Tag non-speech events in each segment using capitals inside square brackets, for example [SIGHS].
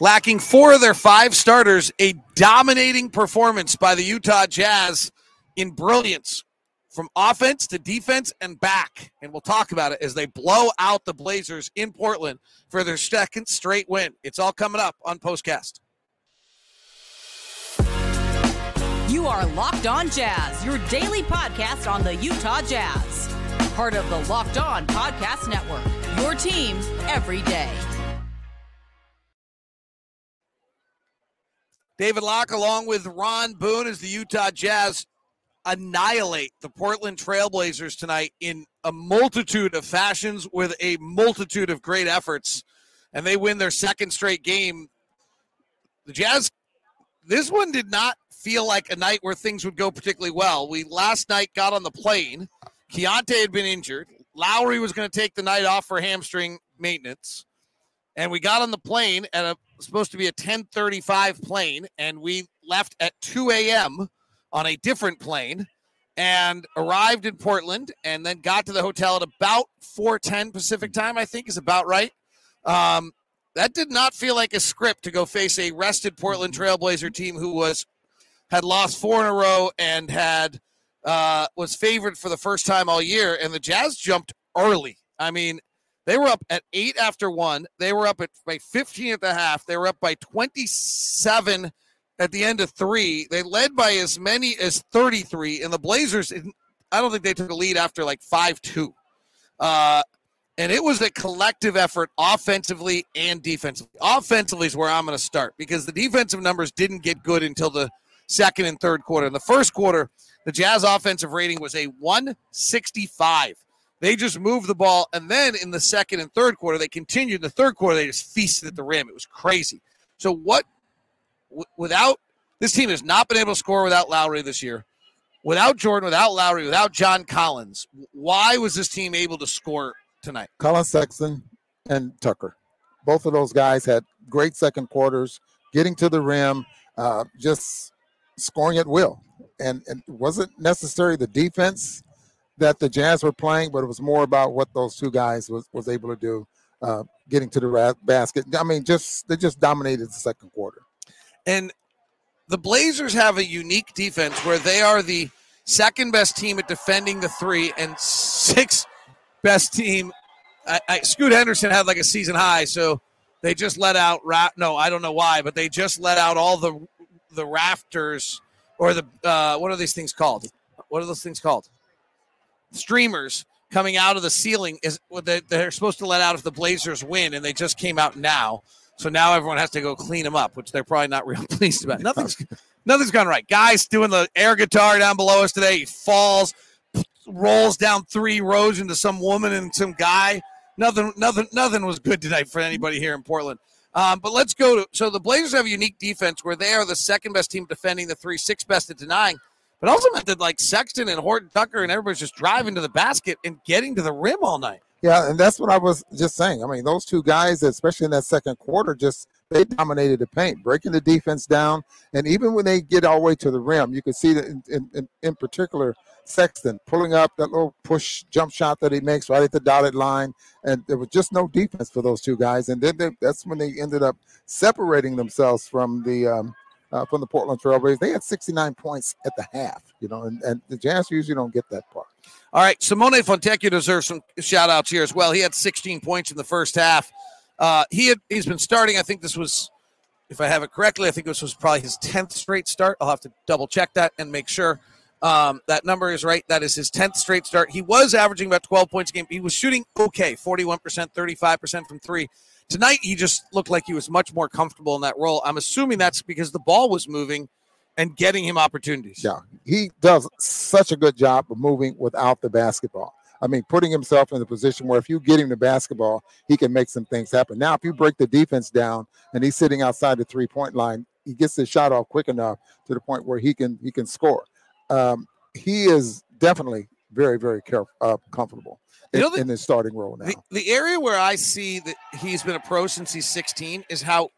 lacking four of their five starters, a dominating performance by the Utah Jazz in brilliance from offense to defense and back. And we'll talk about it as they blow out the Blazers in Portland for their second straight win. It's all coming up on Postcast. You are Locked On Jazz, your daily podcast on the Utah Jazz. Part of the Locked On Podcast Network, your team every day. David Locke, along with Ron Boone, as the Utah Jazz annihilate the Portland Trailblazers tonight in a multitude of fashions with a multitude of great efforts, and they win their second straight game. The Jazz, this one did not feel like a night where things would go particularly well. We last night got on the plane. Keyonte had been injured. Lauri was going to take the night off for hamstring maintenance. And we got on the plane at a supposed to be a 1035 plane, and we left at 2 a.m. on a different plane and arrived in Portland and then got to the hotel at about 410 Pacific time, I think is about right. Um, that did not feel like a script to go face a rested Portland Trailblazer team who was had lost four in a row and had uh, was favored for the first time all year. And the Jazz jumped early. I mean, they were up at eight after one. They were up at by 15 at the half. They were up by 27 at the end of three. They led by as many as 33. And the Blazers, I don't think they took a lead after like 5 2. Uh, and it was a collective effort offensively and defensively. Offensively is where I'm going to start because the defensive numbers didn't get good until the second and third quarter. In the first quarter, the Jazz offensive rating was a 165. They just moved the ball. And then in the second and third quarter, they continued. In the third quarter, they just feasted at the rim. It was crazy. So, what, w- without this team has not been able to score without Lauri this year, without Jordan, without Lauri, without John Collins. Why was this team able to score tonight? Collin Sexton and Tucker. Both of those guys had great second quarters, getting to the rim, uh, just scoring at will. And, and it wasn't necessarily the defense that the Jazz were playing, but it was more about what those two guys was, was able to do, uh, getting to the ra- basket. I mean, just they just dominated the second quarter. And the Blazers have a unique defense where they are the second best team at defending the three and sixth best team. I, I, Scoot Henderson had like a season high, so they just let out. Ra- no, I don't know why, but they just let out all the the rafters or the uh, what are these things called? What are those things called? Streamers coming out of the ceiling is what they're supposed to let out if the Blazers win, and they just came out now. So now everyone has to go clean them up, which they're probably not [LAUGHS] real pleased about. Nothing's nothing's gone right. Guys doing the air guitar down below us today. He falls, rolls down three rows into some woman and some guy. Nothing, nothing, nothing was good tonight for anybody here in Portland. Um, but let's go to so the Blazers have a unique defense where they are the second best team defending the three, six best at denying but also meant that like Sexton and Horton Tucker and everybody's just driving to the basket and getting to the rim all night. Yeah, and that's what I was just saying. I mean, those two guys, especially in that second quarter, just they dominated the paint, breaking the defense down, and even when they get all the way to the rim, you can see that in, in, in particular Sexton pulling up that little push jump shot that he makes right at the dotted line, and there was just no defense for those two guys, and then they, that's when they ended up separating themselves from the um, uh, from the Portland Trailblazers. They had 69 points at the half, you know, and, and the Jazz usually don't get that part. All right, Simone Fontecchio deserves some shout outs here as well. He had 16 points in the first half. Uh, he had he's been starting. I think this was, if I have it correctly, I think this was probably his 10th straight start. I'll have to double check that and make sure um, that number is right. That is his 10th straight start. He was averaging about 12 points a game. He was shooting okay, 41%, 35% from three. Tonight, he just looked like he was much more comfortable in that role. I'm assuming that's because the ball was moving and getting him opportunities. Yeah, he does such a good job of moving without the basketball. I mean, putting himself in the position where if you get him the basketball, he can make some things happen. Now, if you break the defense down and he's sitting outside the three point line, he gets the shot off quick enough to the point where he can he can score. Um, he is definitely very very careful, uh, comfortable in, you know the, in his starting role now. The, the area where I see that he's been a pro since he's 16 is how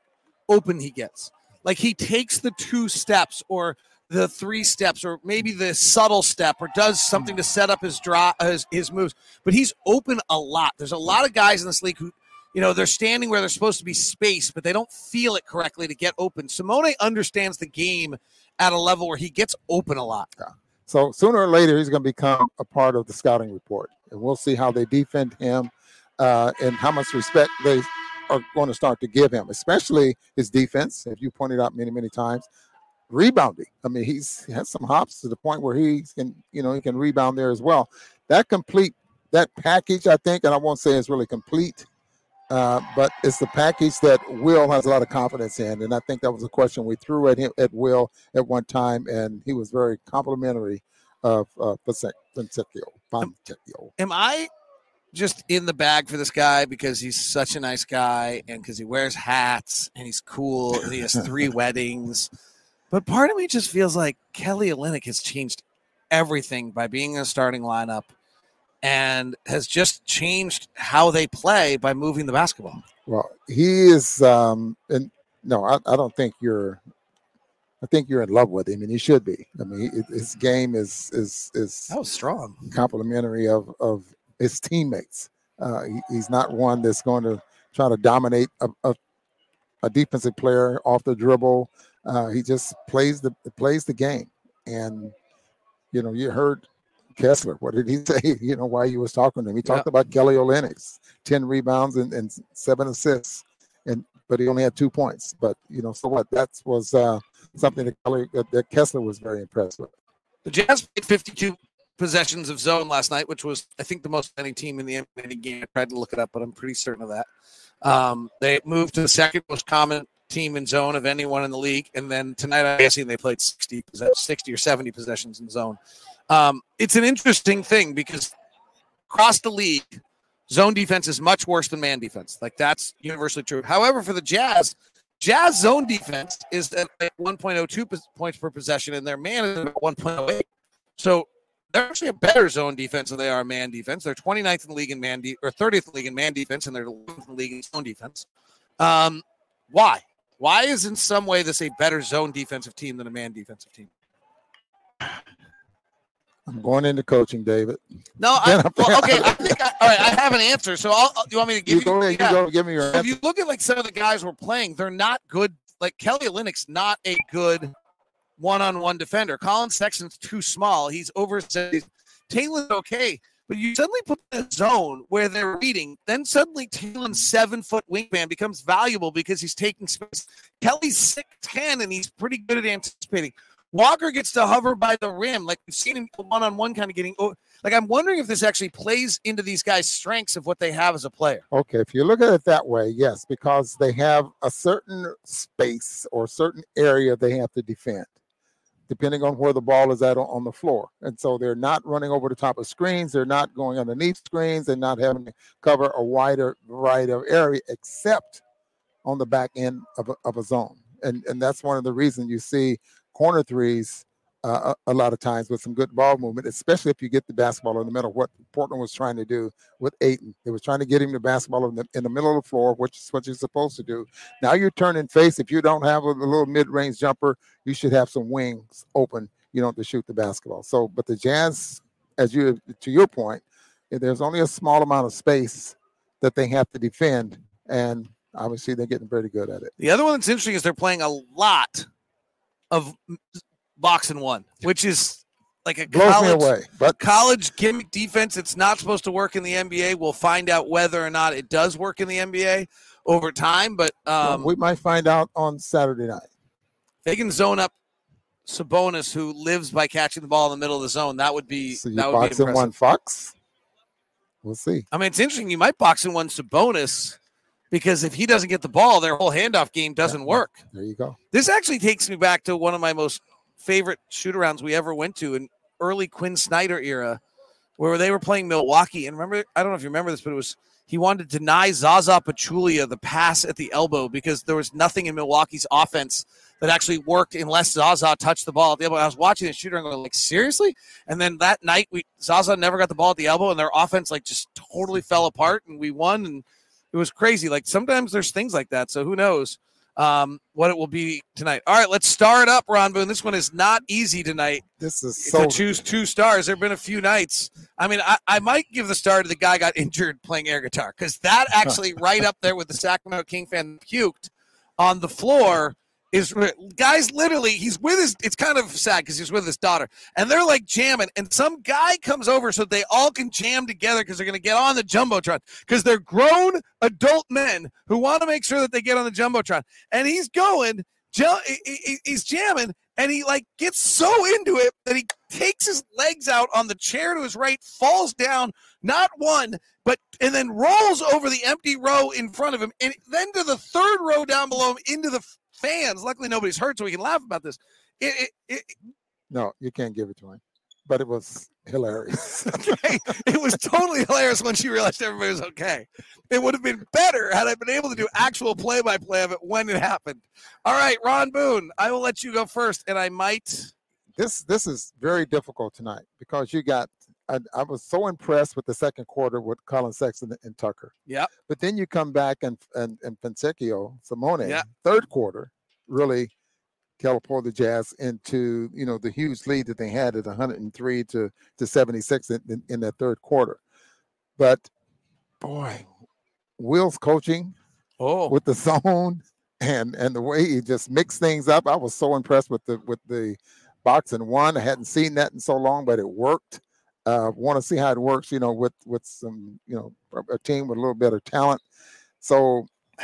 open he gets. Like he takes the two steps or the three steps or maybe the subtle step or does something to set up his draw his, his moves but he's open a lot there's a lot of guys in this league who you know, they're standing where they're supposed to be spaced, but they don't feel it correctly to get open. Simone understands the game at a level where he gets open a lot. Yeah. So sooner or later, he's going to become a part of the scouting report, and we'll see how they defend him uh, and how much respect they are going to start to give him, especially his defense, as you pointed out many, many times. Rebounding. I mean, he's he has some hops to the point where he can, you know, he can rebound there as well. That complete that package, I think, and I won't say it's really complete, uh, but it's the package that Will has a lot of confidence in, and I think that was a question we threw at him at Will at one time, and he was very complimentary of uh, Fontecchio. Am I just in the bag for this guy because he's such a nice guy and because he wears hats and he's cool and he has three [LAUGHS] weddings. But part of me just feels like Kelly Olynyk has changed everything by being in a starting lineup and has just changed how they play by moving the basketball. Well, he is, um, and no, I, I don't think you're. I think you're in love with him, and he should be. I mean, his game is is is that was strong, complimentary of of his teammates. Uh, he, he's not one that's going to try to dominate a, a, a defensive player off the dribble. Uh, he just plays the plays the game, and you know you heard Kessler. What did he [LAUGHS] say? You know why he was talking to him. He talked yeah. about Kelly Olynyk, ten rebounds and, and, seven assists, and but he only had two points. But you know, so what? That was uh, something that Kelly that Kessler was very impressed with. The Jazz played 52 possessions of zone last night, which was, I think, the most any team in the NBA game. I tried to look it up, but I'm pretty certain of that. Um, they moved to the second most common team in zone of anyone in the league. And then tonight, I'm guessing they played 60, 60 or 70 possessions in zone. Um, it's an interesting thing because across the league, zone defense is much worse than man defense. Like that's universally true. However, for the Jazz, Jazz zone defense is at 1.02 points per possession, and their man is at 1.08. So they're actually a better zone defense than they are man defense. They're 29th in the league in man de- or 30th in the league in man defense, and they're 11th in the league in zone defense. Um, why? Why is in some way this a better zone defensive team than a man defensive team? I'm going into coaching, David. No, [LAUGHS] I, well, [LAUGHS] okay. I think I, all right. I have an answer. So, I'll, you want me to give you? you go ahead, yeah. you go. Give me your. If you look at like some of the guys we're playing, they're not good. Like Kelly Olynyk's not a good one-on-one defender. Collin Sexton's too small. He's over. Taylor's okay, but you suddenly put a zone where they're reading. Then suddenly Taylor's seven-foot wingman becomes valuable because he's taking space. Kelly's six ten and he's pretty good at anticipating. Walker gets to hover by the rim, like we've seen him one-on-one, kind of getting. Like I'm wondering if this actually plays into these guys' strengths of what they have as a player. Okay, if you look at it that way, yes, because they have a certain space or certain area they have to defend depending on where the ball is at on the floor. And so they're not running over the top of screens. They're not going underneath screens. They're not having to cover a wider variety of area except on the back end of a, of a zone. And, and that's one of the reasons you see corner threes uh, a, lot of times with some good ball movement, especially if you get the basketball in the middle. What Portland was trying to do with Ayton, they was trying to get him the basketball in the, in the middle of the floor, which is what you're supposed to do. Now you're turning face. If you don't have a, a little mid-range jumper, you should have some wings open. You know to shoot the basketball. So, but the Jazz, as you to your point, there's only a small amount of space that they have to defend, and obviously they're getting pretty good at it. The other one that's interesting is they're playing a lot of box and one, which is like a Blows college, away, but college gimmick defense. It's not supposed to work in the NBA. We'll find out whether or not it does work in the NBA over time. But um, well, we might find out on Saturday night. They can zone up Sabonis, who lives by catching the ball in the middle of the zone. That would be so that would be one Fox. We'll see. I mean, it's interesting. You might box in one Sabonis because if he doesn't get the ball, their whole handoff game doesn't yeah, work. There you go. This actually takes me back to one of my most favorite shootarounds we ever went to in early Quin Snyder era, where they were playing Milwaukee. And remember, I don't know if you remember this, but it was he wanted to deny Zaza Pachulia the pass at the elbow because there was nothing in Milwaukee's offense that actually worked unless Zaza touched the ball at the elbow. I was watching the shooter and going like, seriously? And then that night, we Zaza never got the ball at the elbow, and their offense like just totally fell apart, and we won, and it was crazy. Like sometimes there's things like that. So who knows? Um, what it will be tonight. All right, let's start up, Ron Boone. This one is not easy tonight. This is so to choose two stars. There have been a few nights. I mean, I, I might give the star to the guy got injured playing air guitar because that actually right up there with the Sacramento King fan puked on the floor is guys literally he's with his it's kind of sad because he's with his daughter and they're like jamming and some guy comes over so they all can jam together because they're going to get on the jumbotron because they're grown adult men who want to make sure that they get on the jumbotron and he's going he's jamming and he like gets so into it that he takes his legs out on the chair to his right falls down not one but and then rolls over the empty row in front of him and then to the third row down below him into the fans. Luckily, nobody's hurt, so we can laugh about this. It, it, it, no, you can't give it to him. But it was hilarious. [LAUGHS] okay. It was totally hilarious when she realized everybody was okay. It would have been better had I been able to do actual play by play of it when it happened. All right, Ron Boone, I will let you go first, and I might. This this is very difficult tonight because you got I, I, was so impressed with the second quarter with Collin Sexton and Tucker. Yeah. But then you come back and and and Fontecchio, Simone, yep. third quarter, really catapulted the Jazz into you know the huge lead that they had at 103 to to 76 in, in, in that third quarter. But boy, Will's coaching oh. with the zone and and the way he just mixed things up, I was so impressed with the with the box and one. I hadn't seen that in so long, but it worked. Uh, Want to see how it works, you know, with with some, you know, a team with a little bit of talent. So [SIGHS]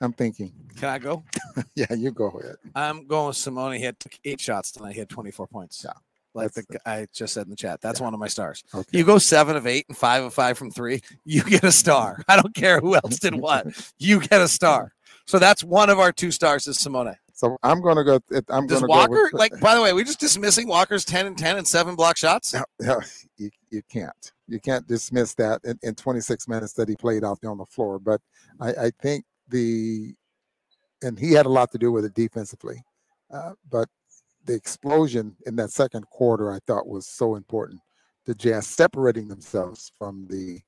I'm thinking. Can I go? [LAUGHS] yeah, you go ahead. I'm going with Simone. He had eight shots tonight. He had 24 points. Yeah. Like the, I just said in the chat, that's yeah. one of my stars. Okay. You go seven of eight and five of five from three, you get a star. [LAUGHS] I don't care who else did what, [LAUGHS] you get a star. So that's one of our two stars is Simone. So I'm going to go. I'm Does Walker go with, like? By the way, we just dismissing Walker's ten and ten and seven block shots. [LAUGHS] No, you, you can't. You can't dismiss that in, in 26 minutes that he played out there on the floor. But I, I think the and he had a lot to do with it defensively. Uh, but the explosion in that second quarter, I thought, was so important. The Jazz separating themselves from the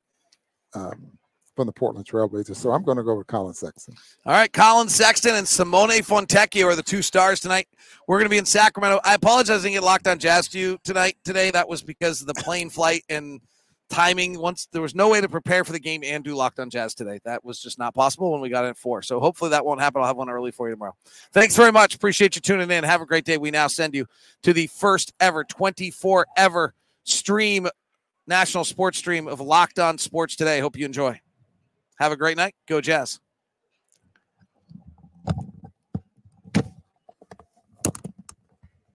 um, from the Portland Trailblazers. So I'm going to go with Collin Sexton. All right, Collin Sexton and Simone Fontecchio are the two stars tonight. We're going to be in Sacramento. I apologize I didn't get locked on Jazz to you tonight. Today, that was because of the plane flight and timing. Once there was no way to prepare for the game and do locked on Jazz today. That was just not possible when we got in at four. So hopefully that won't happen. I'll have one early for you tomorrow. Thanks very much. Appreciate you tuning in. Have a great day. We now send you to the first ever 24 ever stream national sports stream of Locked On Sports today. Hope you enjoy. Have a great night. Go Jazz.